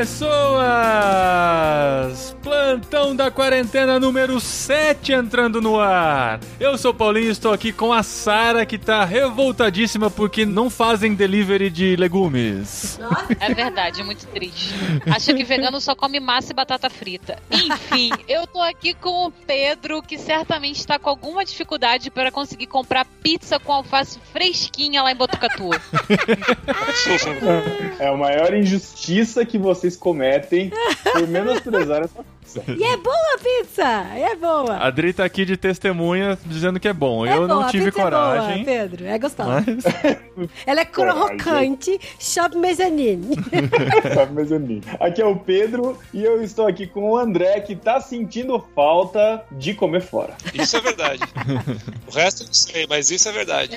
pessoas! Plantão da quarentena número 7 entrando no ar. Eu sou o Paulinho, estou aqui com a Sara que tá revoltadíssima porque não fazem delivery de legumes. É verdade, é muito triste. Acho que vegano só come massa e batata frita. Enfim, eu tô aqui com o Pedro, que certamente está com alguma dificuldade para conseguir comprar pizza com alface fresquinha lá em Botucatu. É a maior injustiça que vocês cometem por menosprezar essa pizza. E é boa a pizza! E é boa! A Adri tá aqui de testemunha dizendo que é bom. É eu não boa, a tive pizza coragem. É boa, Pedro, é gostosa. mas Ela é crocante, shop mas eu nem. Aqui é o Pedro e eu estou aqui com o André que tá sentindo falta de comer fora. Isso é verdade. o resto eu não sei, mas isso é verdade.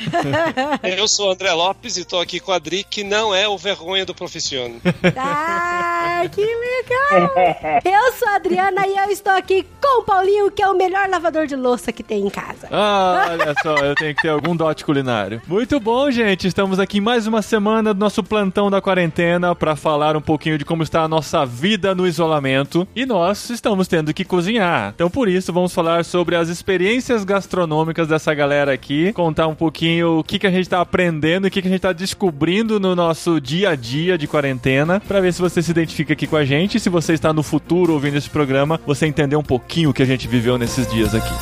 Eu sou o André Lopes e tô aqui com a Adri, que não é o vergonha do profissional. Ah, que legal! Eu sou a Adriana e eu estou aqui com o Paulinho, que é o melhor lavador de louça que tem em casa. Ah, olha só, eu tenho que ter algum dote culinário. Muito bom, gente. Estamos aqui mais uma semana do nosso plantão da quarentena para falar um pouquinho de como está a nossa vida no isolamento. E nós estamos tendo que cozinhar. Então, por isso, vamos falar sobre as experiências gastronômicas dessa galera aqui, contar um pouquinho o que, que a gente tá aprendendo e o que, que a gente tá descobrindo no nosso dia a dia de quarentena, para ver se você se identifica aqui com a gente. Se você está no futuro ouvindo esse programa, você entender um pouquinho o que a gente viveu nesses dias aqui.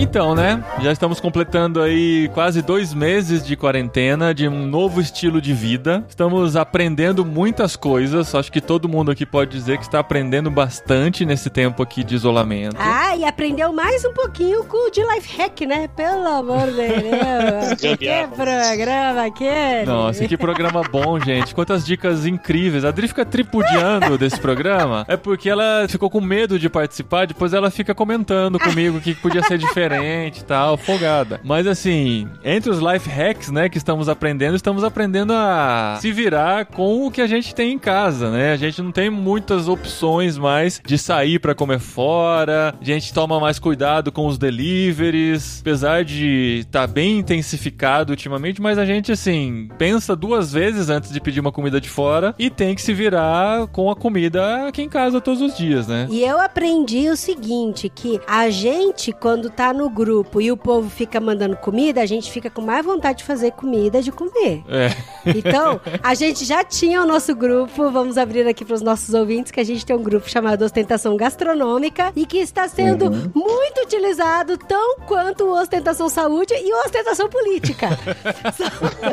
Então, né? Já estamos completando aí quase dois meses de quarentena, de um novo estilo de vida. Estamos aprendendo muitas coisas. Acho que todo mundo aqui pode dizer que está aprendendo bastante nesse tempo aqui de isolamento. Ah, e aprendeu mais um pouquinho com o de life hack, né? Pelo amor de Deus. que Gambiarra. programa aquele. Nossa, que programa bom, gente. Quantas dicas incríveis. A Adri fica tripudiando desse programa. É porque ela ficou com medo de participar, depois ela fica comentando comigo o que podia ser diferente e tal, folgada. Mas assim, entre os life hacks, né, que estamos aprendendo, estamos aprendendo a se virar com o que a gente tem em casa, né? A gente não tem muitas opções mais de sair pra comer fora. A gente toma mais cuidado com os deliveries, apesar de estar bem intensificado ultimamente, mas a gente assim, pensa duas vezes antes de pedir uma comida de fora e tem que se virar com a comida aqui em casa todos os dias, né? E eu aprendi o seguinte, que a gente, quando tá no grupo e o povo fica mandando comida, a gente fica com mais vontade de fazer comida de comer. É. Então, a gente já tinha o nosso grupo, vamos abrir aqui para os nossos ouvintes, que a gente tem um grupo chamado Ostentação Gastronômica e que está sendo muito utilizado tão quanto Ostentação Saúde e Ostentação Política.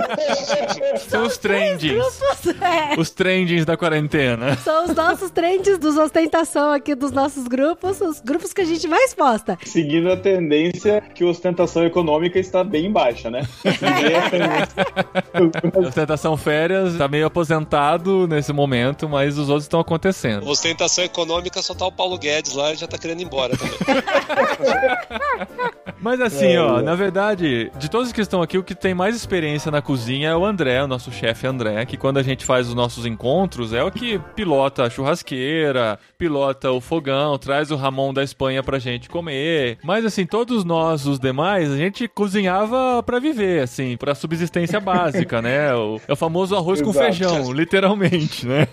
São os grupos, é. Os trendings da quarentena. São os nossos trends dos ostentação aqui dos nossos grupos, os grupos que a gente mais posta. Seguindo a tendência que a ostentação econômica está bem baixa, né? Tendência. Ostentação Férias tá meio aposentado nesse momento, mas os outros estão acontecendo. Ostentação econômica só tá o Paulo Guedes lá e já tá querendo ir embora também. Mas assim, É, ó, é. na verdade, de todos que estão aqui, o que tem mais experiência na cozinha é o André, o nosso chefe André, que quando a gente faz os nossos encontros é o que pilota a churrasqueira, pilota o fogão, traz o Ramon da Espanha pra gente comer. Mas assim, todos nós, os demais, a gente cozinhava pra viver, assim, pra subsistência básica, né? O, é o famoso arroz com Exato. feijão, literalmente, né?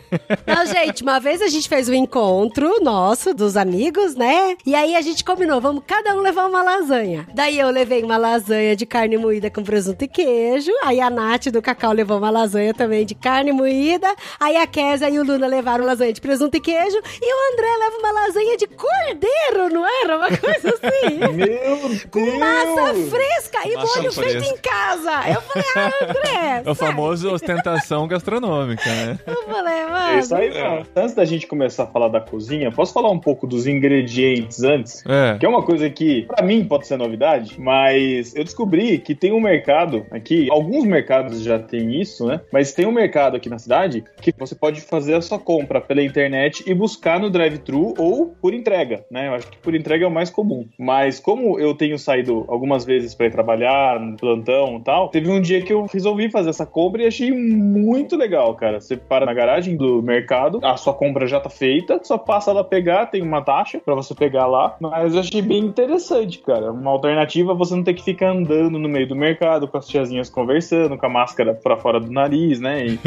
Não, gente, uma vez a gente fez um encontro nosso, dos amigos, né? E aí a gente combinou, vamos cada um levar uma lasanha. Daí eu levei uma lasanha de carne moída com presunto e queijo. Aí a Nath do Cacau levou uma lasanha também de carne moída. Aí a Kézia e o Luna levaram lasanha de presunto e queijo. E o André leva uma lasanha de cordeiro, não era? Uma coisa assim. Meu Com massa Deus! fresca e Massa molho feito fresca. em casa. Eu falei, ah, André. É o famoso ostentação gastronômica, né? Eu falei, É mano. isso aí, mano. Antes da gente começar a falar da cozinha, posso falar um pouco dos ingredientes antes? É. Que é uma coisa que, pra mim, pode ser novidade, mas eu descobri que tem um mercado aqui, alguns mercados já tem isso, né? Mas tem um mercado aqui na cidade que você pode fazer a sua compra pela internet e buscar no drive-thru ou por entrega, né? Eu acho que por entrega é o mais comum. Mas como eu tenho saído algumas vezes para ir trabalhar, no plantão e tal, teve um dia que eu resolvi fazer essa compra e achei muito legal, cara. Você para na garagem do mercado, a sua compra já tá feita, só passa lá pegar, tem uma taxa para você pegar lá. Mas eu achei bem interessante, cara. Uma alternativa você não ter que ficar andando no meio do mercado com as tiazinhas conversando, com a máscara pra fora do nariz, né? E...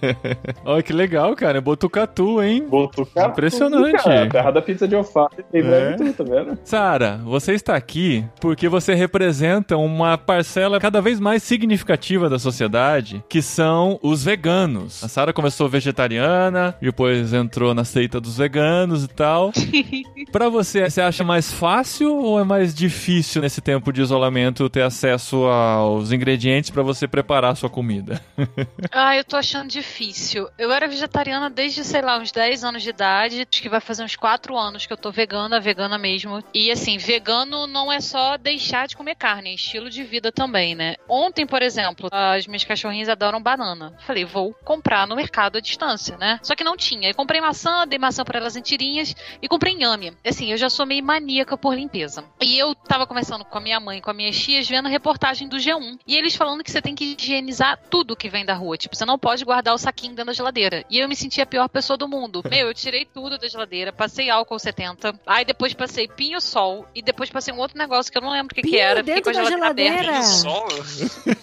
Olha que legal, cara. Botucatu, hein? Botucatu. Impressionante. Cara, terra da pizza de alface. Tem é. tudo, tá vendo? Sara, você está aqui porque você representa uma parcela cada vez mais significativa da sociedade, que são os veganos. A Sara começou vegetariana, depois entrou na seita dos veganos e tal. Para você, você acha mais fácil ou é mais difícil nesse tempo de isolamento ter acesso aos ingredientes para você preparar a sua comida? Ah, eu tô achando difícil. Eu era vegetariana desde, sei lá, uns 10 anos de idade. Acho que vai fazer uns 4 anos que eu tô vegana, vegana mesmo. E assim, vegano não é só deixar de comer carne, é estilo de vida também, né? Ontem, por exemplo, as minhas cachorrinhas adoram banana. Falei, vou comprar no mercado à distância, né? Só que não tinha. Eu comprei maçã, dei maçã para elas em tirinhas e comprei inhame. Assim, eu já sou meio maníaca por limpeza. E eu tava conversando com a minha mãe, com as minhas tias, vendo a reportagem do G1. E eles falando que você tem que higienizar tudo que vem da rua. Tipo, você não pode guardar o saquinho dentro da geladeira. E eu me senti a pior pessoa do mundo. Meu, eu tirei tudo da geladeira, passei álcool 70, aí depois passei pinho-sol e depois passei um outro negócio que eu não lembro o que, que era. Dentro com a geladeira, geladeira. aberta. Pinho-sol?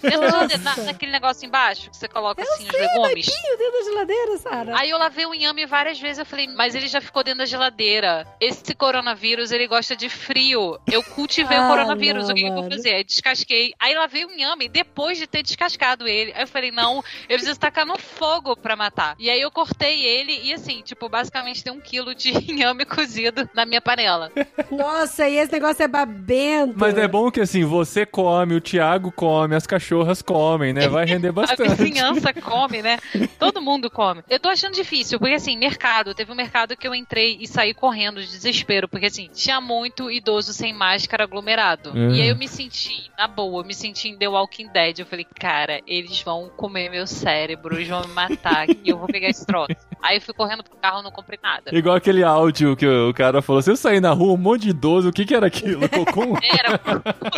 Dentro da geladeira, na, naquele negócio embaixo que você coloca eu assim sei, os legumes. Pinho dentro da geladeira, Sara. Aí eu lavei o inhame várias vezes, eu falei, mas ele já ficou dentro da geladeira. Esse coronavírus, ele gosta de frio. Eu cultivei ah, o coronavírus, não, o que, que, eu vou fazer? descasquei. Aí lavei o inhame depois de ter descascado ele. Aí eu falei, não, eu preciso tacar no fogo pra matar. E aí eu cortei ele e assim, tipo, basicamente tem um quilo de inhame cozido na minha panela. Nossa, e esse negócio é babento. Mas é bom que assim, você come, o Thiago come, as cachorras comem, né? Vai render bastante. A vizinhança come, né? Todo mundo come. Eu tô achando difícil, porque assim, mercado, teve um mercado que eu entrei e saí correndo de desespero, porque assim, tinha muito idoso sem máscara aglomerado. Uhum. E aí eu me senti, na boa, eu me senti em The Walking Dead. Eu falei, cara, eles vão comer meu cérebro, eles vão me matar aqui, eu vou pegar esse troço. Aí eu fui correndo pro carro, não comprei nada. Igual aquele áudio que o cara falou: se eu sair na rua, um monte de idoso, o que que era aquilo? Cocum? Era.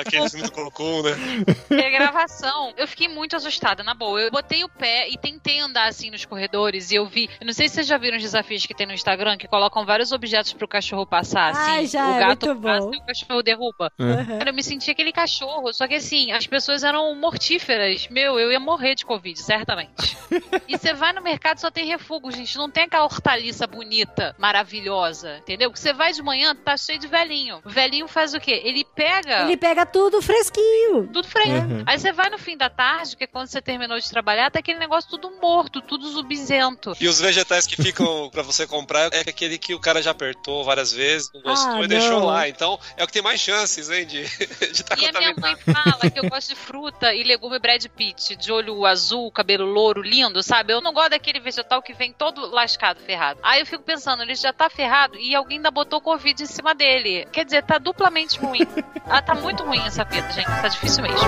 Aquele filme do Cocum, né? É gravação. Eu fiquei muito assustada, na boa. Eu botei o pé e tentei andar assim nos corredores e eu vi. Eu não sei se vocês já viram os desafios que tem no Instagram que colocam vários objetos pro cachorro passar. Assim, Ai, já, o é gato é passa bom. e o cachorro derruba. Uhum. Eu me senti aquele cachorro, só que assim, as pessoas eram mortíferas. Meu, eu ia morrer de Covid, certamente. e você vai no mercado só tem refúgio, gente. Não tem aquela hortaliça bonita, maravilhosa, entendeu? Que você vai de manhã, tá cheio de velhinho. O velhinho faz o quê? Ele pega. Ele pega tudo fresquinho. Tudo fresco. Uhum. Aí você vai no fim da tarde, que é quando você terminou de trabalhar, tá aquele negócio tudo morto, tudo zubizento. E os vegetais que ficam para você comprar é aquele que o cara já apertou várias vezes, não gostou ah, e deixou lá. Então é o que tem mais chances, hein, de estar tá E a minha mãe fala que eu gosto de fruta e legume Brad Pitt, de olho azul, cabelo louro, lindo, sabe? Eu não gosto daquele vegetal que vem todo lascado, ferrado. Aí eu fico pensando, ele já tá ferrado e alguém ainda botou Covid em cima dele. Quer dizer, tá duplamente ruim. ah, tá muito ruim essa vida, gente. Tá difícil mesmo.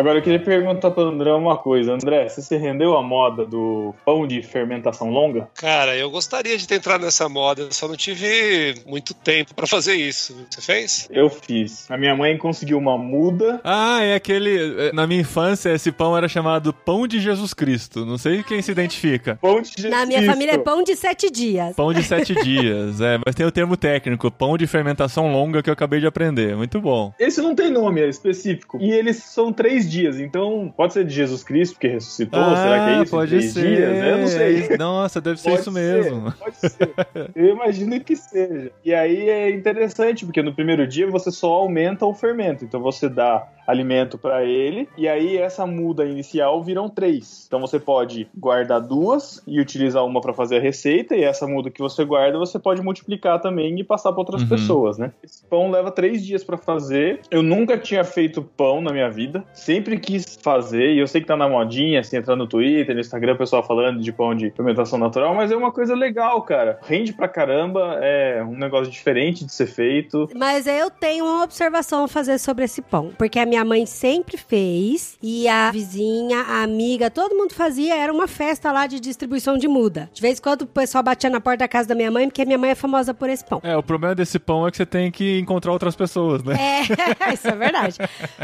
Agora eu queria perguntar para o André uma coisa. André, você se rendeu à moda do pão de fermentação longa? Cara, eu gostaria de ter entrado nessa moda, só não tive muito tempo para fazer isso. Você fez? Eu fiz. A minha mãe conseguiu uma muda. Ah, é aquele. É, na minha infância, esse pão era chamado pão de Jesus Cristo. Não sei quem se identifica. Pão de Jesus Na minha família é pão de sete dias. Pão de sete dias, é. Mas tem o termo técnico, pão de fermentação longa que eu acabei de aprender. Muito bom. Esse não tem nome, é específico. E eles são três dias, então pode ser de Jesus Cristo que ressuscitou? Ah, Será que é isso? Pode ser. dias? Eu não sei. Nossa, deve ser Pode isso ser, mesmo. Pode ser. Eu imagino que seja. E aí é interessante, porque no primeiro dia você só aumenta o fermento. Então você dá alimento para ele, e aí essa muda inicial viram três. Então você pode guardar duas e utilizar uma para fazer a receita, e essa muda que você guarda você pode multiplicar também e passar para outras Uhum. pessoas, né? Esse pão leva três dias para fazer. Eu nunca tinha feito pão na minha vida, sempre quis fazer, e eu sei que tá na modinha, assim, entrar no Twitter, no Instagram, o pessoal falando de pão de fermentação natural, mas é uma coisa legal, cara. Rende pra caramba, é um negócio diferente de ser feito. Mas eu tenho uma observação a fazer sobre esse pão. Porque a minha minha mãe sempre fez. E a vizinha, a amiga, todo mundo fazia. Era uma festa lá de distribuição de muda. De vez em quando o pessoal batia na porta da casa da minha mãe, porque minha mãe é famosa por esse pão. É, o problema desse pão é que você tem que encontrar outras pessoas, né? É, isso é verdade.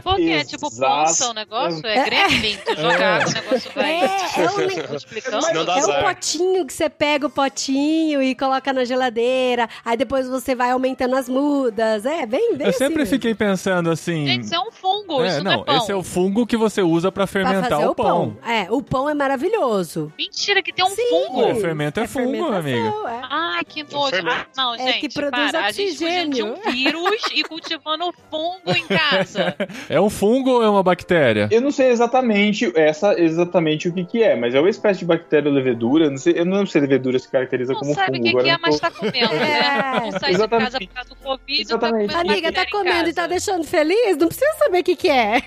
Por quê? É tipo o negócio? É gremlin? Tu jogar o negócio vai... É, é um, É um potinho que você pega o potinho e coloca na geladeira. Aí depois você vai aumentando as mudas. É, bem, bem Eu sempre assim fiquei pensando assim. Gente, isso é um fungo, É, isso não, não, é pão. esse é o fungo que você usa pra Pra fermentar fazer o pão. É, o pão é maravilhoso. Mentira, que tem um Sim. fungo. É, fermento é, fungo, fermentação, amiga. é. Ai, que nojo. fermento. Ah, não, É gente, que produz para. A gente de um oxigênio. vírus e cultivando fungo em casa. É um fungo ou é uma bactéria? Eu não sei exatamente essa exatamente o que que é, mas é uma espécie de bactéria ou levedura. Não sei, eu não lembro se a levedura se caracteriza Não como sabe o fungo. que, agora que é, mas tô- tá comendo, É. né? Não sai de Exatamente. casa por causa do Covid, Exatamente. tá comendo Amiga, tá comendo e tá deixando feliz? Não precisa saber o que que é.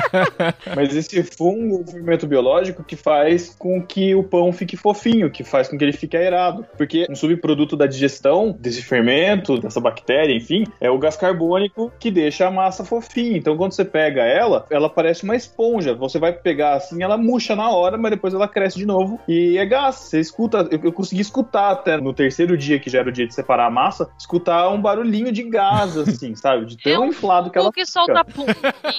Mas esse fungo, é um fermento biológico que faz com que o pão fique fofinho, que faz com que ele fique aerado. Porque um subproduto da digestão desse fermento, dessa bactéria, enfim, é o gás carbônico que deixa a massa fofinha. Então quando você pega ela, ela parece uma esponja. Você vai pegar assim, ela murcha na hora, mas depois ela cresce de novo e é gás. Você escuta, eu, eu consegui escutar até no terceiro dia, que já era o dia de separar a massa, escutar um barulhinho de gás, assim, sabe? De tão É um inflado que ela que solta pum.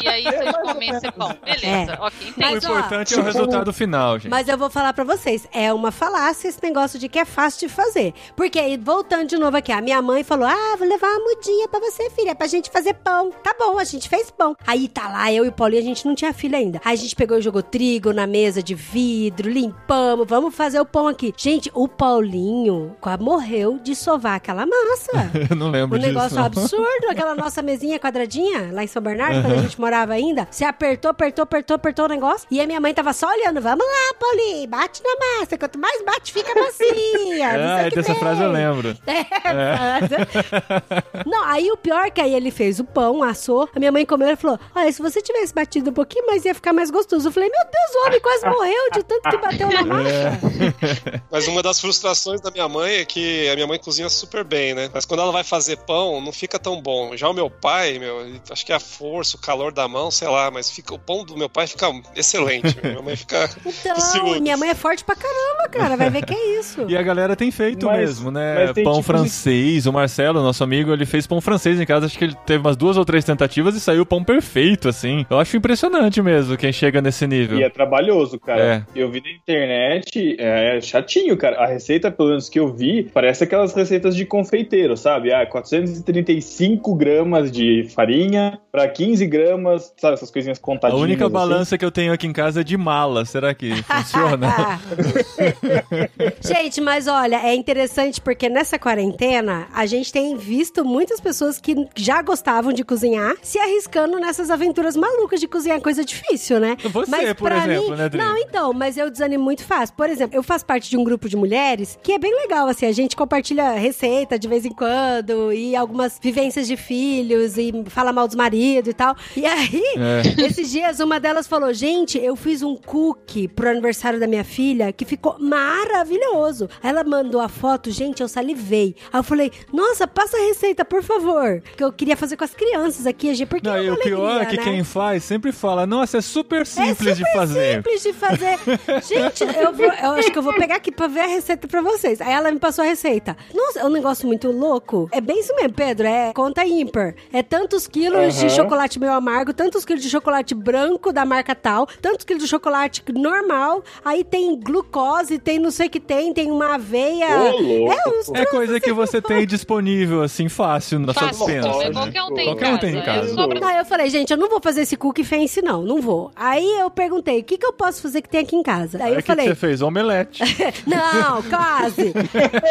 E aí vocês mais ou comem esse pão. Beleza, É. ok, O entendi. Mas, ó, importante é o tipo- resultado final, gente. Mas eu vou falar pra vocês, é uma falácia esse negócio de que é fácil de fazer. Porque aí, voltando de novo aqui, a minha mãe falou: Ah, vou levar uma mudinha pra você, filha, pra gente fazer pão. Tá bom, a gente fez pão. Aí tá lá, eu e o Paulinho, a gente não tinha filha ainda. Aí a gente pegou e jogou trigo na mesa de vidro, limpamos, vamos fazer o pão aqui. Gente, o Paulinho quase morreu de sovar aquela massa. Eu não lembro Um disso. negócio não. absurdo, aquela nossa mesinha quadradinha lá em São Bernardo, quando a gente morava ainda. Você apertou, apertou, apertou, apertou o negócio. E a minha mãe tava só olhando. Vamos lá, Paulinho, bate na massa. Quanto mais bate, fica macia. não Ah, sei o é que dessa tem. frase eu lembro. É. Não, aí o pior é que aí ele fez o pão, assou. A minha mãe comeu e falou: Olha, se você tivesse batido um pouquinho mais, ia ficar mais gostoso. Eu falei: Meu Deus, o homem quase morreu de tanto que bateu na massa. Mas uma das frustrações da minha mãe é que a minha mãe cozinha super bem, né? Mas quando ela vai fazer pão, não fica tão bom. Já o meu pai, meu, acho que é a força, o calor da mão, sei lá, mas fica, o pão do meu pai fica excelente. minha mãe fica. Então, minha mãe é forte pra caramba, cara. Vai ver que é isso. E a galera tem feito Mas- mesmo, né? Pão tipo de- francês. O Marcelo, nosso amigo, ele fez pão francês em casa. Acho que ele teve umas duas ou três tentativas e saiu o pão perfeito, assim. Eu acho impressionante mesmo quem chega nesse nível. E é trabalhoso, cara. É. Eu vi na internet, é chatinho, cara. A receita, pelo menos que eu vi, parece aquelas receitas de confeiteiro, sabe? Ah, 435 gramas de farinha pra 15 gramas, sabe? Essas coisinhas A contadinhas. única assim. balança que eu tenho aqui em casa é de mala. Será que funciona? gente, mas olha, é interessante porque nessa quarentena a gente tem visto muitas pessoas que já gostavam de cozinhar se arriscando nessas aventuras malucas de cozinhar coisa difícil, né? Você, mas por exemplo, mim, né, Dri? Não, então, mas eu desanimo muito fácil. Por exemplo, eu faço parte de um grupo de mulheres que é bem legal, assim, a gente compartilha receita de vez em quando e algumas vivências de filhos e fala mal dos maridos e tal. E aí, É. esses dias, uma delas falou: Gente, eu fiz um cookie pro aniversário da minha filha que ficou maravilhoso. Aí ela mandou a foto, gente, eu salivei. Aí eu falei: Nossa, passa a receita, por favor. Porque eu queria fazer com as crianças aqui, porque Não, é uma o pior é alegria, que né? quem faz sempre fala, nossa, é super simples é de super fazer. simples de fazer. Gente, eu, vou, eu acho que eu vou pegar aqui pra ver a receita pra vocês. Aí ela me passou a receita. Nossa, é um negócio muito louco. É bem isso mesmo, Pedro. É conta ímpar. É tantos quilos de Aham. chocolate meio amargo, tantos quilos de chocolate branco da marca tal, tantos quilos de chocolate normal. Aí tem glucose, tem não sei o que tem, tem uma aveia. Ô, louco. É uns É coisa que você tem disponível, assim, fácil na sua Fácil, dispensa. né? qualquer um tem Qualquer em um casa. tem em casa. É, eu falei, gente, eu não vou fazer esse cookie fancy, não. Não vou. Aí eu perguntei, o que, que eu posso fazer que tem aqui em casa? Aí Aí eu o falei, que você fez? Omelete. Não, quase.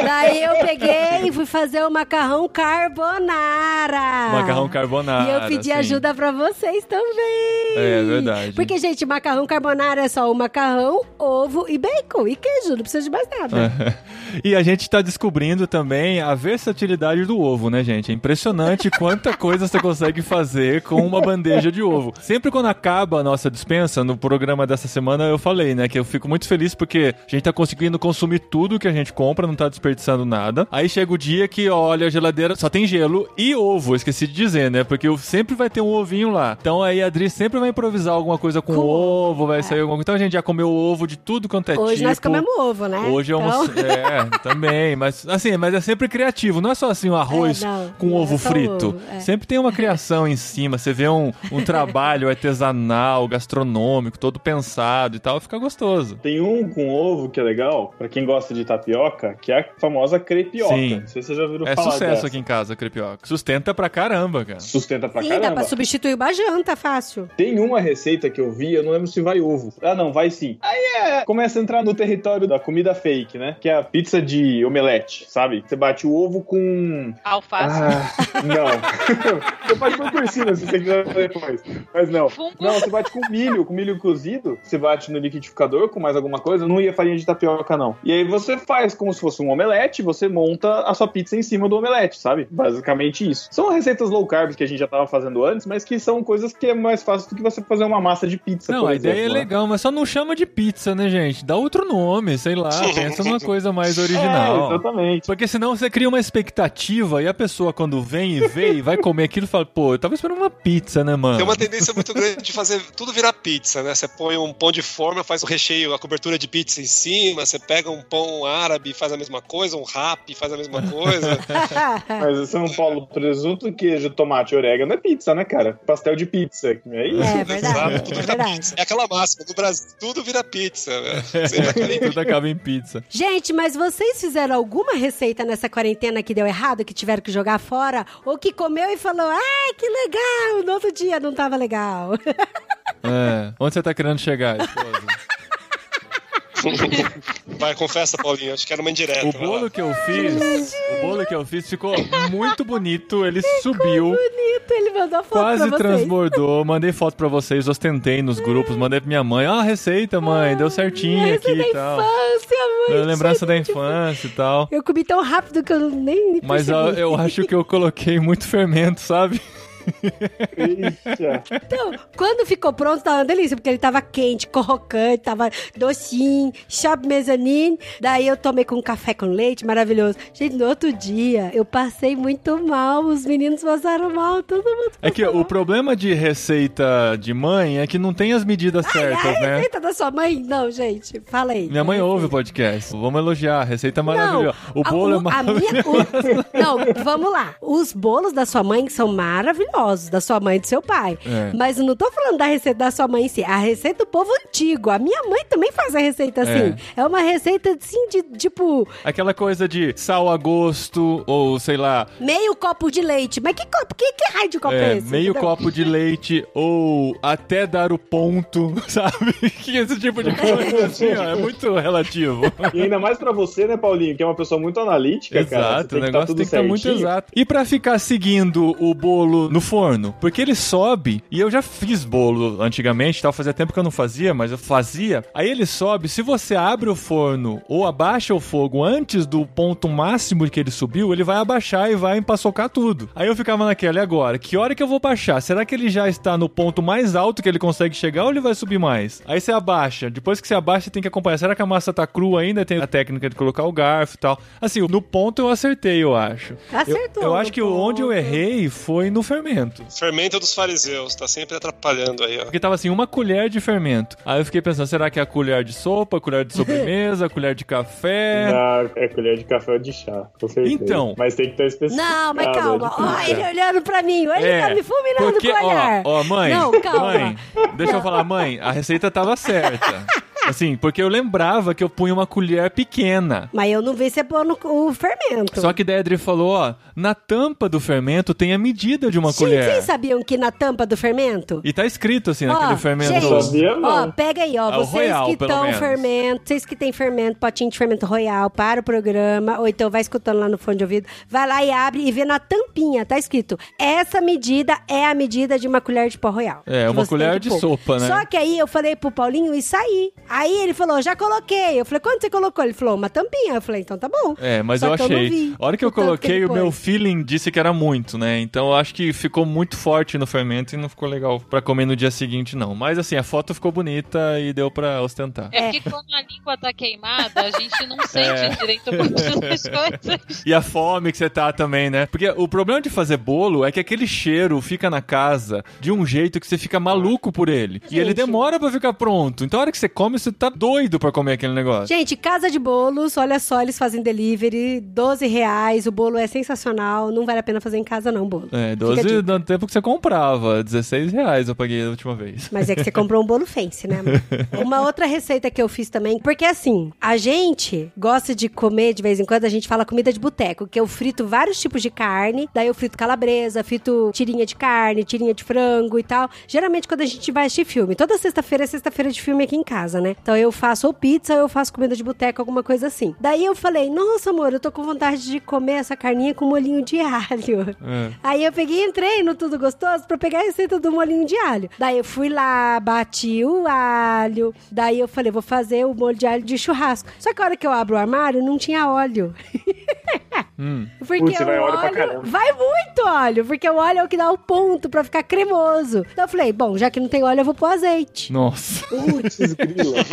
Daí eu peguei e fui fazer o macarrão carbonara. Macarrão carbonara. E eu pedi sim. ajuda pra vocês também. É verdade. Porque, gente, macarrão carbonara é só o macarrão, ovo e bacon. E queijo, não precisa de mais nada. E a gente tá descobrindo também a versatilidade do ovo, né, gente? É impressionante quanta coisa você consegue fazer com uma bandeja de ovo. Sempre quando acaba a nossa dispensa, no programa dessa semana eu falei, né, que eu fico muito feliz porque a gente tá conseguindo consumir tudo que a gente compra, não tá desperdiçando nada. Aí chega o dia que, olha, a geladeira só tem gelo e ovo, esqueci de dizer, né? Porque sempre vai ter um ovinho lá. Então aí a Adri sempre vai improvisar alguma coisa com, Com ovo, vai sair alguma coisa. Então a gente já comeu ovo de tudo quanto é Hoje tipo. nós comemos ovo, né? Hoje é Então- almoço. É, também. Mas assim, mas é sempre criativo. Não é só assim um arroz É, não, com não é ovo só frito. ovo, é. Sempre tem uma criação em cima. Você vê um, um trabalho artesanal, gastronômico, todo pensado e tal, fica gostoso. Tem um com ovo que é legal, pra quem gosta de tapioca, que é a famosa crepioca. Sim. Não sei se vocês já ouviram É falar sucesso dessa. aqui em casa, crepioca. Sustenta pra caramba, cara. Sustenta pra Sim, dá caramba. pra substituir uma janta fácil. Tem uma receita que eu vi, eu não lembro se vai ovo. Ah, não, vai sim. Aí é, começa a entrar no território da comida fake, né? Que é a pizza de omelete, sabe? Você bate o ovo com. Alface. Ah, não. você pode pôr por cima se você quiser depois. Mas não. Fungo. Não, você bate com milho, com milho cozido. Você bate no liquidificador com mais alguma coisa. Não ia farinha de tapioca, não. E aí você faz como se fosse um omelete, você monta a sua pizza em cima do omelete, sabe? Basicamente isso. São receitas low carb que a gente já tava fazendo antes, mas que são coisas que é mais fácil do que você fazer uma massa de pizza, Não, por a exemplo, ideia é né? legal, mas só não chama de pizza, né, gente? Dá outro nome, sei lá. Pensa numa coisa mais original. É, exatamente. Porque senão você cria uma expectativa e a pessoa, quando vem e vê e vai comer aquilo, fala, pô, eu tava esperando uma pizza, né, mano? Tem uma tendência muito grande de fazer tudo virar pizza, né? Você põe um pão de forma, faz o recheio, a cobertura de pizza em cima, você pega um pão árabe e faz a mesma coisa, um rap e faz a mesma coisa. Mas São Paulo, presunto, queijo, tomate, orégano é pizza, né, cara? Pastel de pizza. É isso. É verdade, Exato, é vira verdade. pizza. É aquela máxima, no Brasil tudo vira pizza. Né? Tudo acaba em pizza. Gente, mas vocês fizeram alguma receita nessa quarentena que deu errado, que tiveram que jogar fora? Ou que comeu e falou, ai, que legal, no outro dia não tava legal? É. Onde você tá querendo chegar, esposa? Vai, confessa, Paulinho, acho que era uma indireta. O bolo que eu fiz, o bolo que eu fiz ficou muito bonito, ele subiu. Bonito, ele mandou foto Quase pra vocês. transbordou, mandei foto pra vocês, ostentei nos grupos, mandei pra minha mãe, ó, a receita, mãe, deu certinho Essa aqui e tal. infância, mãe. Lembrança da infância e tal. Eu comi tão rápido que eu nem nem Mas eu, eu acho que eu coloquei muito fermento, sabe? Eita. Então, quando ficou pronto, tava uma delícia, porque ele tava quente, crocante, tava docinho, chop mezzanine. Daí eu tomei com café com leite, maravilhoso. Gente, no outro dia, eu passei muito mal, os meninos passaram mal, todo mundo É que passou o problema de receita de mãe é que não tem as medidas certas, mal. né? Receita da sua mãe? Não, gente, fala aí. Minha mãe ouve o podcast. Vamos elogiar. A receita é maravilhosa. Não, o bolo a, é a maravilhoso. minha- o- não, vamos lá. Os bolos da sua mãe são maravilhosos, da sua mãe e do seu pai. É. Mas eu não tô falando da receita da sua mãe em si, a receita do povo antigo. A minha mãe também faz a receita assim. É, uma receita assim de tipo Aquela coisa de sal a gosto, ou sei lá, meio copo de leite. Mas que copo? Que, que raio de copo é, é, esse? meio Não. copo de leite, ou até dar o ponto, sabe? Que esse tipo de coisa assim, ó, é muito relativo. E ainda mais pra você, né, Paulinho, que é uma pessoa muito analítica, cara. Você Exato, o tá negócio tem que estar muito certinho. exato. E pra ficar seguindo o bolo no forno, porque ele sobe, e eu já fiz bolo antigamente, tal, fazia tempo que eu não fazia, mas eu fazia. Aí ele sobe, se você abre o forno ou abaixa o fogo antes do ponto máximo que ele subiu, ele vai abaixar e vai empaçocar tudo. Aí eu ficava naquela, e agora? Que hora que eu vou baixar? Será que ele já está no ponto mais alto que ele consegue chegar ou ele vai subir mais? Aí você abaixa, depois que você abaixa, você tem que acompanhar. Será que a massa tá crua ainda? Tem a técnica de colocar o garfo e tal. Assim, no ponto eu acertei, eu acho. Acertou Eu, eu acho que onde eu ponto. errei foi no fermento. Fermento dos fariseus, tá sempre atrapalhando aí, ó. Porque tava assim, uma colher de fermento. Aí eu fiquei pensando, será que é a colher de sopa, a colher de sobremesa, a colher de café? Ah, é colher de café ou de chá, com certeza. Então. Mas tem que estar específico. Não, mas calma. Ó, ele olhando pra mim. Ele É, tá me fulminando porque, com o olhar. ó, ó, mãe, Não, calma. mãe, deixa eu falar, mãe, a receita tava certa. Assim, porque eu lembrava que eu punha uma colher pequena. Mas eu não vi você pôr no o fermento. Só que daí a Adri falou, ó, na tampa do fermento tem a medida de uma Gente, colher. vocês sabiam que na tampa do fermento E tá escrito assim, Ó, naquele fermento. gente, Sabia, não. Ó, pega aí, ó. É o vocês Royal, que estão fermento, vocês que tem fermento, potinho de fermento royal para o programa, ou então vai escutando lá no fone de ouvido, vai lá e abre e vê na tampinha, tá escrito: essa medida é a medida de uma colher de pó royal. É, uma colher de pôr. sopa, né? Só que aí eu falei pro Paulinho e saí. Aí ele falou, já coloquei. Eu falei, quanto você colocou? Ele falou, uma tampinha. Eu falei, então tá bom. É, mas Só eu que eu achei. vi a hora que eu que coloquei, ele o meu feeling disse que era muito, né? Então eu acho que ficou muito forte no fermento e não ficou legal pra comer no dia seguinte, não. Mas assim, a foto ficou bonita e deu pra ostentar. É porque quando a língua tá queimada, a gente não sente É. direito muitas coisas. E a fome que você tá também, né? Porque o problema de fazer bolo é que aquele cheiro fica na casa de um jeito que você fica maluco por ele. E ele Gente. demora pra ficar pronto. Então a hora que você come, você tá doido pra comer aquele negócio. Gente, Casa de Bolos, olha só, eles fazem delivery, 12 reais, o bolo é sensacional, não vale a pena fazer em casa não, bolo. É, Fica a 12 dica. no tempo que você comprava. 16 reais eu paguei a última vez. Mas é que você comprou um bolo fancy, né? Uma outra receita que eu fiz também, porque assim, a gente gosta de comer de vez em quando, a gente fala comida de boteco, que eu frito vários tipos de carne, daí eu frito calabresa, frito tirinha de carne, tirinha de frango e tal. Geralmente quando a gente vai assistir filme, toda sexta-feira é sexta-feira de filme aqui em casa, né? Então eu faço ou pizza ou eu faço comida de boteco, alguma coisa assim. Daí eu falei, nossa amor, eu tô com vontade de comer essa carninha com molhinho de alho. É. Aí eu peguei e entrei no Tudo Gostoso pra pegar a receita do molhinho de alho. Daí eu fui lá, bati o alho. Daí eu falei, vou fazer o molho de alho de churrasco. Só que a hora que eu abro o armário, não tinha óleo. Hum. Porque Putz, o vai óleo vai muito óleo, porque o óleo é o que dá o ponto pra ficar cremoso. Então eu falei, bom, já que não tem óleo, eu vou pôr azeite. Nossa. Putz, grila.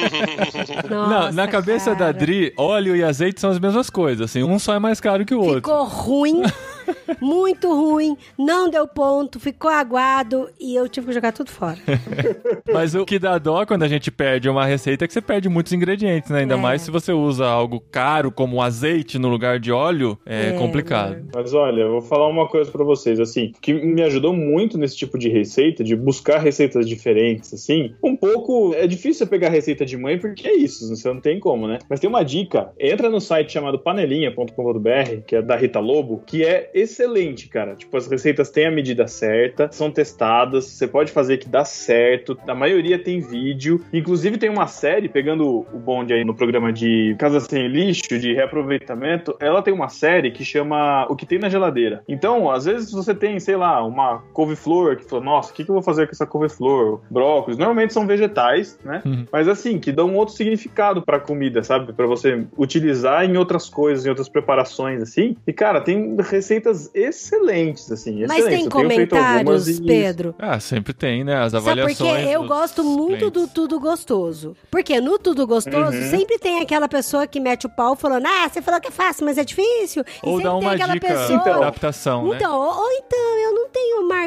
Nossa, na cabeça da cara. Dri, óleo e azeite são as mesmas coisas, assim. Um só é mais caro que o outro. Ficou ruim, muito ruim, não deu ponto, ficou aguado e eu tive que jogar tudo fora. Mas o que dá dó quando a gente perde uma receita é que você perde muitos ingredientes, né? Ainda É. mais se você usa algo caro como azeite no lugar de óleo, é, É, complicado. Mas olha, eu vou falar uma coisa pra vocês, assim, que me ajudou muito nesse tipo de receita, de buscar receitas diferentes, assim. Um pouco, é difícil você pegar receita de mãe, porque é isso, você não tem como, né? Mas tem uma dica, entra no site chamado panelinha.com.br, que é da Rita Lobo, que é excelente, cara. Tipo, as receitas têm a medida certa, são testadas, você pode fazer que dá certo, a maioria tem vídeo, inclusive tem uma série, pegando o bonde aí no programa de Casa Sem Lixo, de reaproveitamento, ela tem uma série que chama O que tem na geladeira. Então, às vezes você tem, sei lá, uma couve-flor que fala, nossa, o que, que eu vou fazer com essa couve-flor? Brócolis, normalmente são vegetais, né? Uhum. Mas assim, que dão um outro significado pra comida, sabe? Pra você utilizar em outras coisas, em outras preparações, assim. E, cara, tem excelentes, assim. Mas excelentes. tem comentários, e- Pedro? Ah, sempre tem, né? As Sabe avaliações. porque eu gosto muito do clientes. tudo gostoso. Porque no tudo gostoso Uhum. sempre tem aquela pessoa que mete o pau falando: "Ah, você falou que é fácil, mas é difícil". E Ou sempre dá tem uma aquela dica pessoa de adaptação, né? Então, ou, ou então,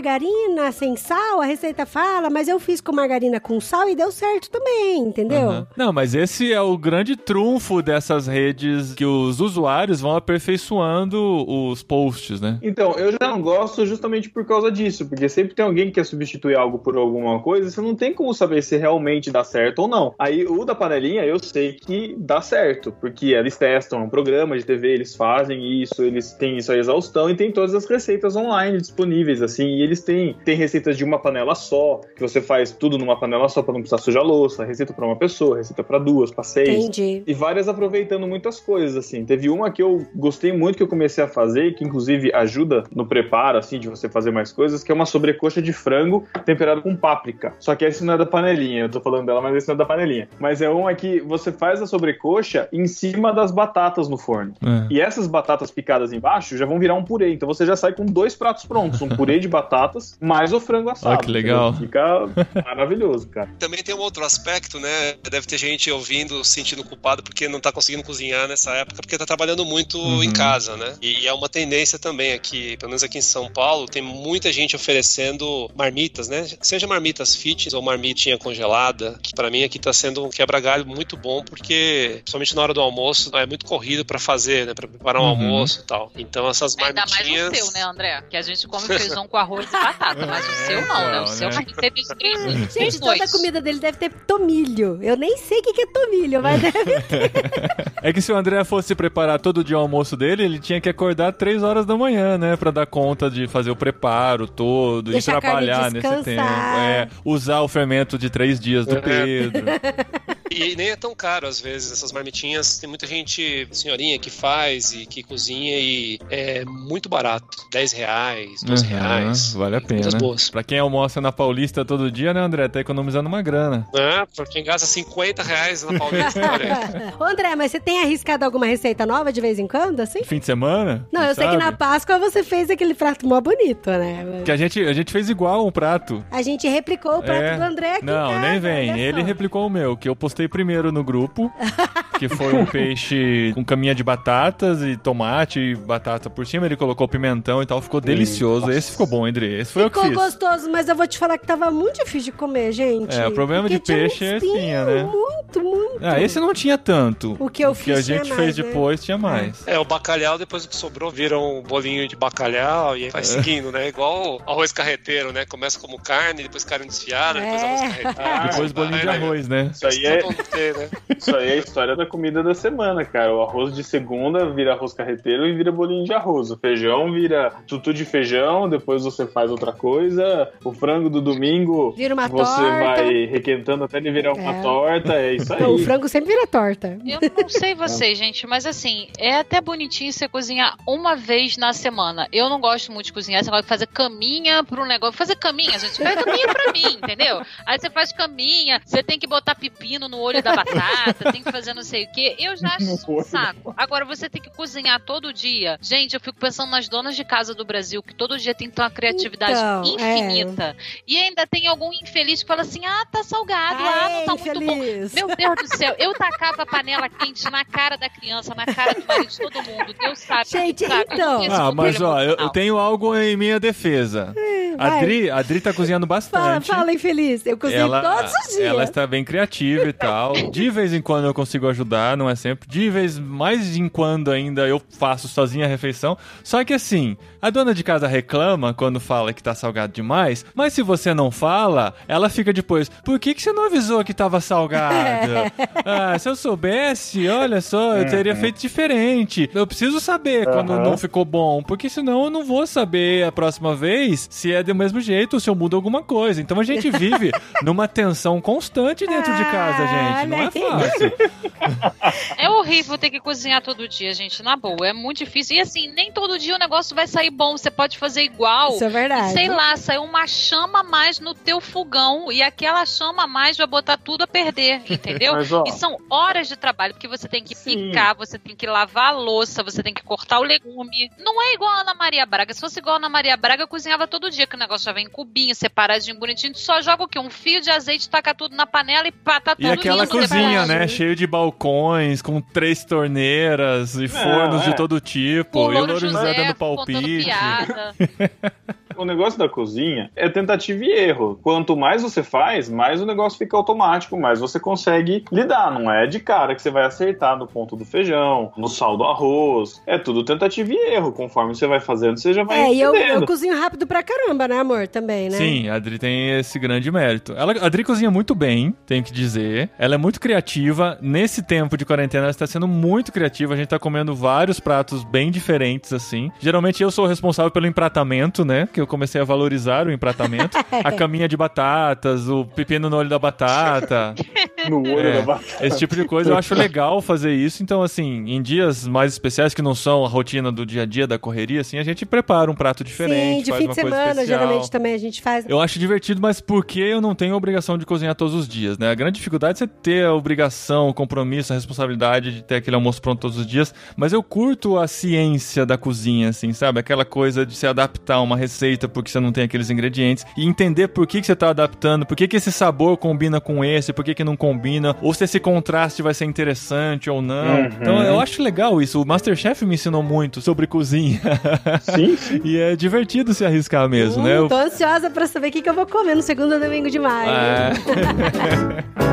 margarina sem sal, a receita fala, mas eu fiz com margarina com sal e deu certo também, entendeu? Aham. Não, mas esse é o grande trunfo dessas redes que os usuários vão aperfeiçoando os posts, né? Então, eu já não gosto justamente por causa disso, porque sempre tem alguém que quer substituir algo por alguma coisa, e você não tem como saber se realmente dá certo ou não. Aí, o da panelinha, eu sei que dá certo, porque eles testam um programa de TV, eles fazem isso, eles têm isso a exaustão e tem todas as receitas online disponíveis, assim, e eles têm, tem receitas de uma panela só, que você faz tudo numa panela só pra não precisar sujar a louça, receita pra uma pessoa, receita pra duas, pra seis. Entendi. E várias aproveitando muitas coisas, assim. Teve uma que eu gostei muito que eu comecei a fazer, que inclusive ajuda no preparo, assim, de você fazer mais coisas, que é uma sobrecoxa de frango temperado com páprica. Só que esse não é da panelinha, eu tô falando dela, mas esse não é da panelinha. Mas é uma que você faz a sobrecoxa em cima das batatas no forno. É. E essas batatas picadas embaixo já vão virar um purê. Então você já sai com dois pratos prontos: um purê de batatas mais o frango assado. Olha que legal. entendeu? Fica maravilhoso, cara. Também tem um outro aspecto, né? Deve ter gente ouvindo, se sentindo culpado porque não tá conseguindo cozinhar nessa época, porque tá trabalhando muito Uhum. em casa, né? E é uma tendência também aqui, pelo menos aqui em São Paulo, tem muita gente oferecendo marmitas, né? Seja marmitas fitness ou marmitinha congelada, que pra mim aqui tá sendo um quebra-galho muito bom, porque principalmente na hora do almoço é muito corrido pra fazer, né? Pra preparar um Uhum. almoço e tal. Então essas Ainda mais marmitinhas. o seu, né, André? Que a gente come feijão com arroz e batata, mas o seu não, né? O seu Então, vai ter três, três Gente, toda a comida dele deve ter tomilho. Eu nem sei o que que é tomilho, mas deve É que se o André fosse preparar todo dia o almoço dele, ele tinha que acordar 3 horas da manhã, né? Pra dar conta de fazer o preparo todo Deixar e a carne trabalhar nesse tempo. É, usar o fermento de três dias do É. Pedro. E nem é tão caro, às vezes, essas marmitinhas. Tem muita gente, senhorinha, que faz e que cozinha e é muito barato. 10 reais, 12 Uhum, reais. Vale a pena. Boas. Pra quem almoça na Paulista todo dia, né, André? Tá economizando uma grana. É, pra quem gasta 50 reais na Paulista, André, mas você tem arriscado alguma receita nova de vez em quando, assim? Fim de semana? Não, eu sei que sabe? na Páscoa você fez aquele prato mó bonito, né? Que a gente, a gente fez igual um prato. A gente replicou o prato É. do André aqui Não, casa, nem vem. Ele replicou o meu, que eu postei primeiro no grupo, que foi um peixe com caminha de batatas e tomate e batata por cima. Ele colocou pimentão e tal, ficou delicioso. nossa. Esse ficou bom, André. Esse foi eu que Ficou fiz. gostoso, mas eu vou te falar que tava muito difícil de comer, gente. É, o problema Porque de peixe é um espinho, espinha, né? Muito, muito. Ah, esse não tinha tanto. O que eu O que a fiz tinha gente mais, fez né? depois tinha mais. É, o bacalhau, depois do que sobrou, vira um bolinho de bacalhau e aí vai seguindo, né? Igual arroz carreteiro, né? Começa como carne, depois carne desfiada, depois É. arroz carreteiro. Ah, Depois bolinho de né? arroz, né? Isso aí, é, Tem, né? isso aí é a história da comida da semana, cara. O arroz de segunda vira arroz carreteiro e vira bolinho de arroz. O feijão vira tutu de feijão, depois você faz outra coisa. O frango do domingo Vira uma você torta. vai requentando até ele virar uma É. torta. É isso aí. Não, o frango sempre vira torta. Eu não sei vocês, gente, mas assim, é até bonitinho você cozinhar uma vez na semana. Eu não gosto muito de cozinhar, você gosta de fazer caminha pro negócio. Fazer caminha, gente, faz caminha pra mim, entendeu? Aí você faz caminha, você tem que botar pepino no olho da batata, tem que fazer não sei o quê. Eu já acho isso um saco. Agora, você tem que cozinhar todo dia. Gente, eu fico pensando nas donas de casa do Brasil, que todo dia tem que ter uma criatividade Então, infinita. E ainda tem algum infeliz que fala assim: ah, tá salgado, ah, não tá Ai, muito bom. Meu Deus do céu, eu tacava a panela quente na cara da criança, na cara do marido de todo mundo. Deus sabe. Gente, sabe? então. Ah, mas ó, eu, eu tenho algo em minha defesa. A. Adri, a Adri tá cozinhando Fala, bastante. fala, infeliz. Eu cozinho ela, todos os dias. ela está bem criativa e De vez em quando eu consigo ajudar, não é sempre. De vez mais em quando ainda eu faço sozinha a refeição. Só que assim, a dona de casa reclama quando fala que tá salgado demais, mas se você não fala, ela fica depois, por que, que você não avisou que tava salgado? ah, se eu soubesse, olha só, eu teria feito diferente. Eu preciso saber quando Aham. não ficou bom, porque senão eu não vou saber a próxima vez se é do mesmo jeito ou se eu mudo alguma coisa. Então a gente vive numa tensão constante dentro de casa, gente. Não é Olha aí. fácil. É horrível ter que cozinhar todo dia, gente, na boa. É muito difícil. E assim, nem todo dia o negócio vai sair bom. Você pode fazer igual. Isso é verdade. Sei lá, saiu uma chama a mais no teu fogão e aquela chama a mais vai botar tudo a perder, entendeu? Mas, ó, E são horas de trabalho, porque você tem que Sim. picar, você tem que lavar a louça, você tem que cortar o legume. Não é igual a Ana Maria Braga. Se fosse igual a Ana Maria Braga, eu cozinhava todo dia, que o negócio já vem em cubinho, separadinho, bonitinho. Tu só joga o quê? Um fio de azeite, taca tudo na panela e pá, tá tudo aquela cozinha, né? Cheio de balcões, com três torneiras e fornos de é. todo tipo. E o Louro José José dando palpite. O negócio da cozinha é tentativa e erro. Quanto mais você faz, mais o negócio fica automático, mais você consegue lidar. Não é de cara que você vai acertar no ponto do feijão, no sal do arroz. É tudo tentativa e erro. Conforme você vai fazendo, você já vai É, e eu, entendendo. eu cozinho rápido pra caramba, né, amor? Também, né? Sim, a Adri tem esse grande mérito. Ela, a Adri cozinha muito bem, tenho que dizer. Ela é muito criativa. Nesse tempo de quarentena, ela está sendo muito criativa. A gente tá comendo vários pratos bem diferentes, assim. Geralmente eu sou o responsável pelo empratamento, né? Que eu comecei a valorizar o empratamento. a caminha de batatas, o pepino no olho da batata. No olho É, da batata. Esse tipo de coisa eu acho legal fazer isso. Então, assim, em dias mais especiais que não são a rotina do dia a dia da correria, assim, a gente prepara um prato diferente. Sim, de faz fim uma de semana, geralmente também a gente faz. Eu acho divertido, mas porque eu não tenho a obrigação de cozinhar todos os dias, né? A grande dificuldade é você ter a obrigação, o compromisso, a responsabilidade de ter aquele almoço pronto todos os dias. Mas eu curto a ciência da cozinha, assim, sabe? Aquela coisa de se adaptar a uma receita porque você não tem aqueles ingredientes e entender por que, que você tá adaptando, por que, que esse sabor combina com esse, por que, que não combina, ou se esse contraste vai ser interessante ou não. Uhum. Então eu acho legal isso. O Masterchef me ensinou muito sobre cozinha. Sim, sim. e é divertido se arriscar mesmo, né? Hum, Eu- Tô ansiosa pra saber o que, que eu vou comer no segundo domingo de maio. É.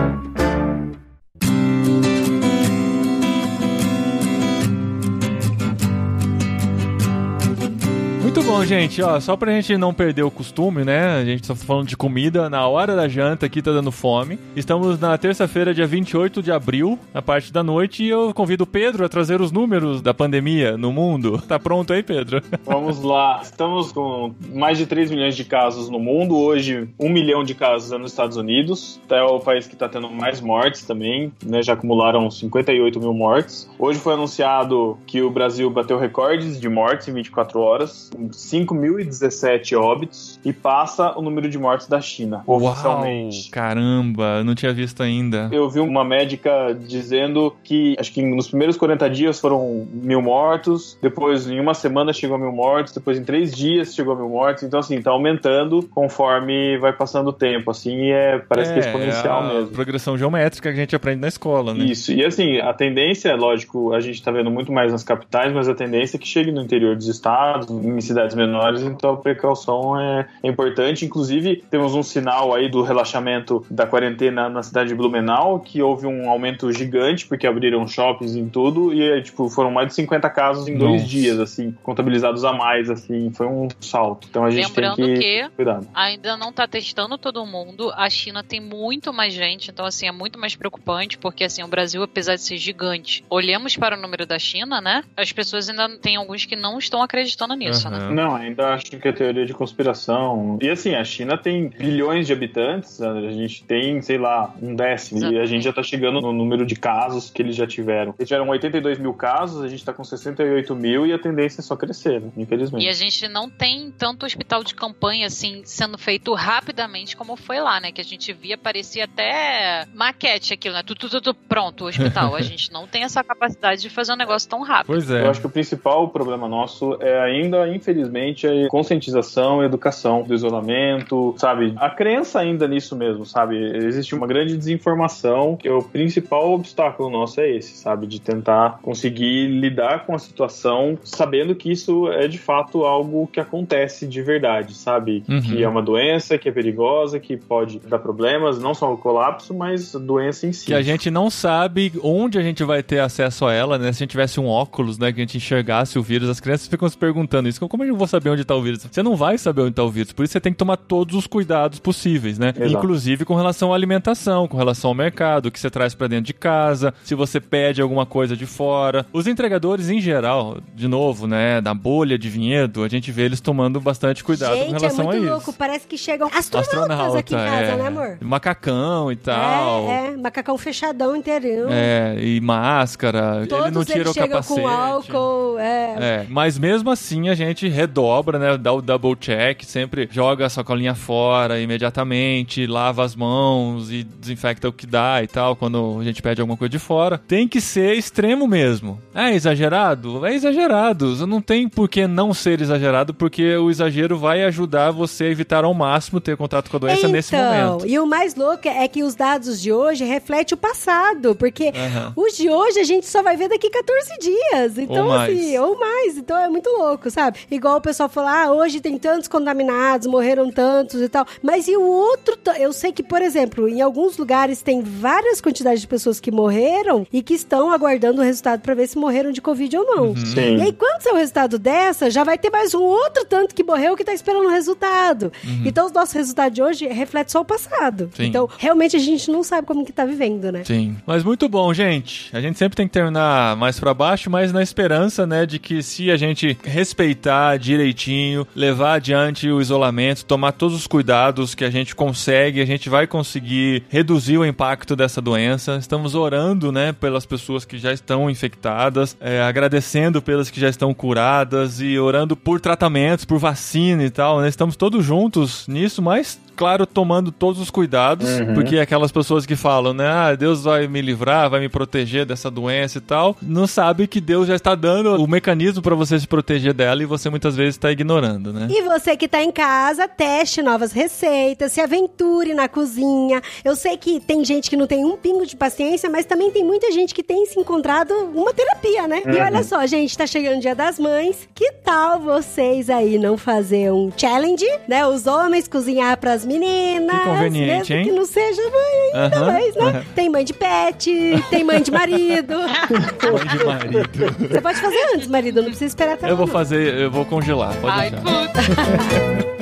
bom, gente, ó, só pra gente não perder o costume, né? A gente tá falando de comida na hora da janta aqui, tá dando fome. Estamos na terça-feira, dia 28 de abril, na parte da noite, e eu convido o Pedro a trazer os números da pandemia no mundo. Tá pronto aí, Pedro? Vamos lá. Estamos com mais de 3 milhões de casos no mundo. Hoje, 1 milhão de casos é nos Estados Unidos. É o país que está tendo mais mortes também, né? Já acumularam 58 mil mortes. Hoje foi anunciado que o Brasil bateu recordes de mortes em 24 horas, 5.017 óbitos, e passa o número de mortes da China, oficialmente. Uau, caramba, não tinha visto ainda. Eu vi uma médica dizendo que acho que nos primeiros 40 dias foram mil mortos, depois em uma semana chegou a mil mortos, depois em três dias chegou a mil mortos. Então, assim, tá aumentando conforme vai passando o tempo, assim, e é, parece que é exponencial a mesmo. progressão geométrica que a gente aprende na escola, né? Isso, e assim, a tendência, lógico, a gente tá vendo muito mais nas capitais, mas a tendência é que chegue no interior dos estados, em cidades menores, então a precaução é, é importante. Inclusive, temos um sinal aí do relaxamento da quarentena na cidade de Blumenau, que houve um aumento gigante, porque abriram shoppings em tudo, e tipo, foram mais de 50 casos em dois Nossa. dias, assim, contabilizados a mais, assim, foi um salto. Então a gente Lembrando tem que, que cuidado. ainda não tá testando todo mundo. A China tem muito mais gente, então assim é muito mais preocupante, porque assim o Brasil, apesar de ser gigante, olhamos para o número da China, né? As pessoas ainda tem alguns que não estão acreditando nisso, né? Aham. Não, ainda acho que é teoria de conspiração. E assim, a China tem bilhões de habitantes, a gente tem, sei lá, um décimo. E a gente já tá chegando no número de casos que eles já tiveram. Eles tiveram 82 mil casos, a gente tá com 68 mil e a tendência é só crescer, né? infelizmente. E a gente não tem tanto hospital de campanha assim sendo feito rapidamente como foi lá, né? Que a gente via parecia até maquete aquilo, né? Tudo, tudo, tudo pronto, o hospital. A gente não tem essa capacidade de fazer um negócio tão rápido. Pois é. Eu acho que o principal problema nosso é ainda, infelizmente, a conscientização, a educação do isolamento, sabe? A crença ainda nisso mesmo, sabe? Existe uma grande desinformação, que é o principal obstáculo nosso é esse, sabe? De tentar conseguir lidar com a situação sabendo que isso é de fato algo que acontece de verdade, sabe? Uhum. Que é uma doença, que é perigosa, que pode dar problemas, não só o colapso, mas a doença em si. Que a gente não sabe onde a gente vai ter acesso a ela, né? Se a gente tivesse um óculos, né? Que a gente enxergasse o vírus. As crianças ficam se perguntando isso. Como eu vou saber onde tá o vírus? Você não vai saber onde tá o vírus. Por isso você tem que tomar todos os cuidados possíveis, né? Exato. Inclusive com relação à alimentação, com relação ao mercado, o que você traz pra dentro de casa, se você pede alguma coisa de fora. Os entregadores, em geral, de novo, né? Da bolha de vinhedo, a gente vê eles tomando bastante cuidado com Gente, é relação muito a isso. louco. Parece que chegam astronautas aqui em casa, é. né, amor? Macacão e tal. É, é, macacão fechadão inteirinho. É, e máscara. ele não Todos tira eles o capacete. com álcool, é. É, mas mesmo assim a gente redobra, né? Dá o double check, sempre joga a sacolinha fora imediatamente, lava as mãos e desinfecta o que dá e tal, quando a gente pede alguma coisa de fora. Tem que ser extremo mesmo. É exagerado? É exagerado. Não tem por que não ser exagerado, porque o exagero vai ajudar você a evitar ao máximo ter contato com a doença nesse então, momento. e o mais louco é que os dados de hoje refletem o passado, porque Aham. os de hoje a gente só vai ver daqui 14 dias. Então, Ou mais. assim, ou mais. Então é muito louco, sabe? Igual o pessoal fala, ah, hoje tem tantos contaminados, morreram tantos e tal. Mas e o outro? Eu sei que, por exemplo, em alguns lugares tem várias quantidades de pessoas que morreram e que estão aguardando o resultado pra ver se morreram de Covid ou não. Uhum. Sim. E aí, quando sair o resultado dessa, já vai ter mais um outro tanto que morreu que tá esperando o resultado. Então, os nossos resultados de hoje refletem só o passado. Uhum. Sim. Então, realmente, a gente não sabe como que tá vivendo, né? Sim. Mas muito bom, gente. A gente sempre tem que terminar mais pra baixo, mas na esperança, né, de que se a gente respeitar direitinho, levar adiante o isolamento, tomar todos os cuidados que a gente consegue, a gente vai conseguir reduzir o impacto dessa doença. Estamos orando, né, pelas pessoas que já estão infectadas, é, agradecendo pelas que já estão curadas e orando por tratamentos, por vacina e tal, né? Estamos todos juntos nisso, mas claro, tomando todos os cuidados, Uhum. porque aquelas pessoas que falam, né, ah, Deus vai me livrar, vai me proteger dessa doença e tal, não sabe que Deus já está dando o mecanismo para você se proteger dela e você muitas vezes está ignorando, né? E você que tá em casa, teste novas receitas, se aventure na cozinha. Eu sei que tem gente que não tem um pingo de paciência, mas também tem muita gente que tem se encontrado uma terapia, né? E olha só, gente, tá chegando o Dia das Mães. Que tal vocês aí não fazer um challenge, né? Os homens cozinhar pras meninas. Que conveniente, mesmo hein? que não seja mãe ainda Aham. mais, né? Tem mãe de pet, tem mãe de marido. Mãe de marido. Você pode fazer antes, marido, não precisa esperar até Eu vou não. fazer, eu vou congelar, pode Ai, deixar. puta.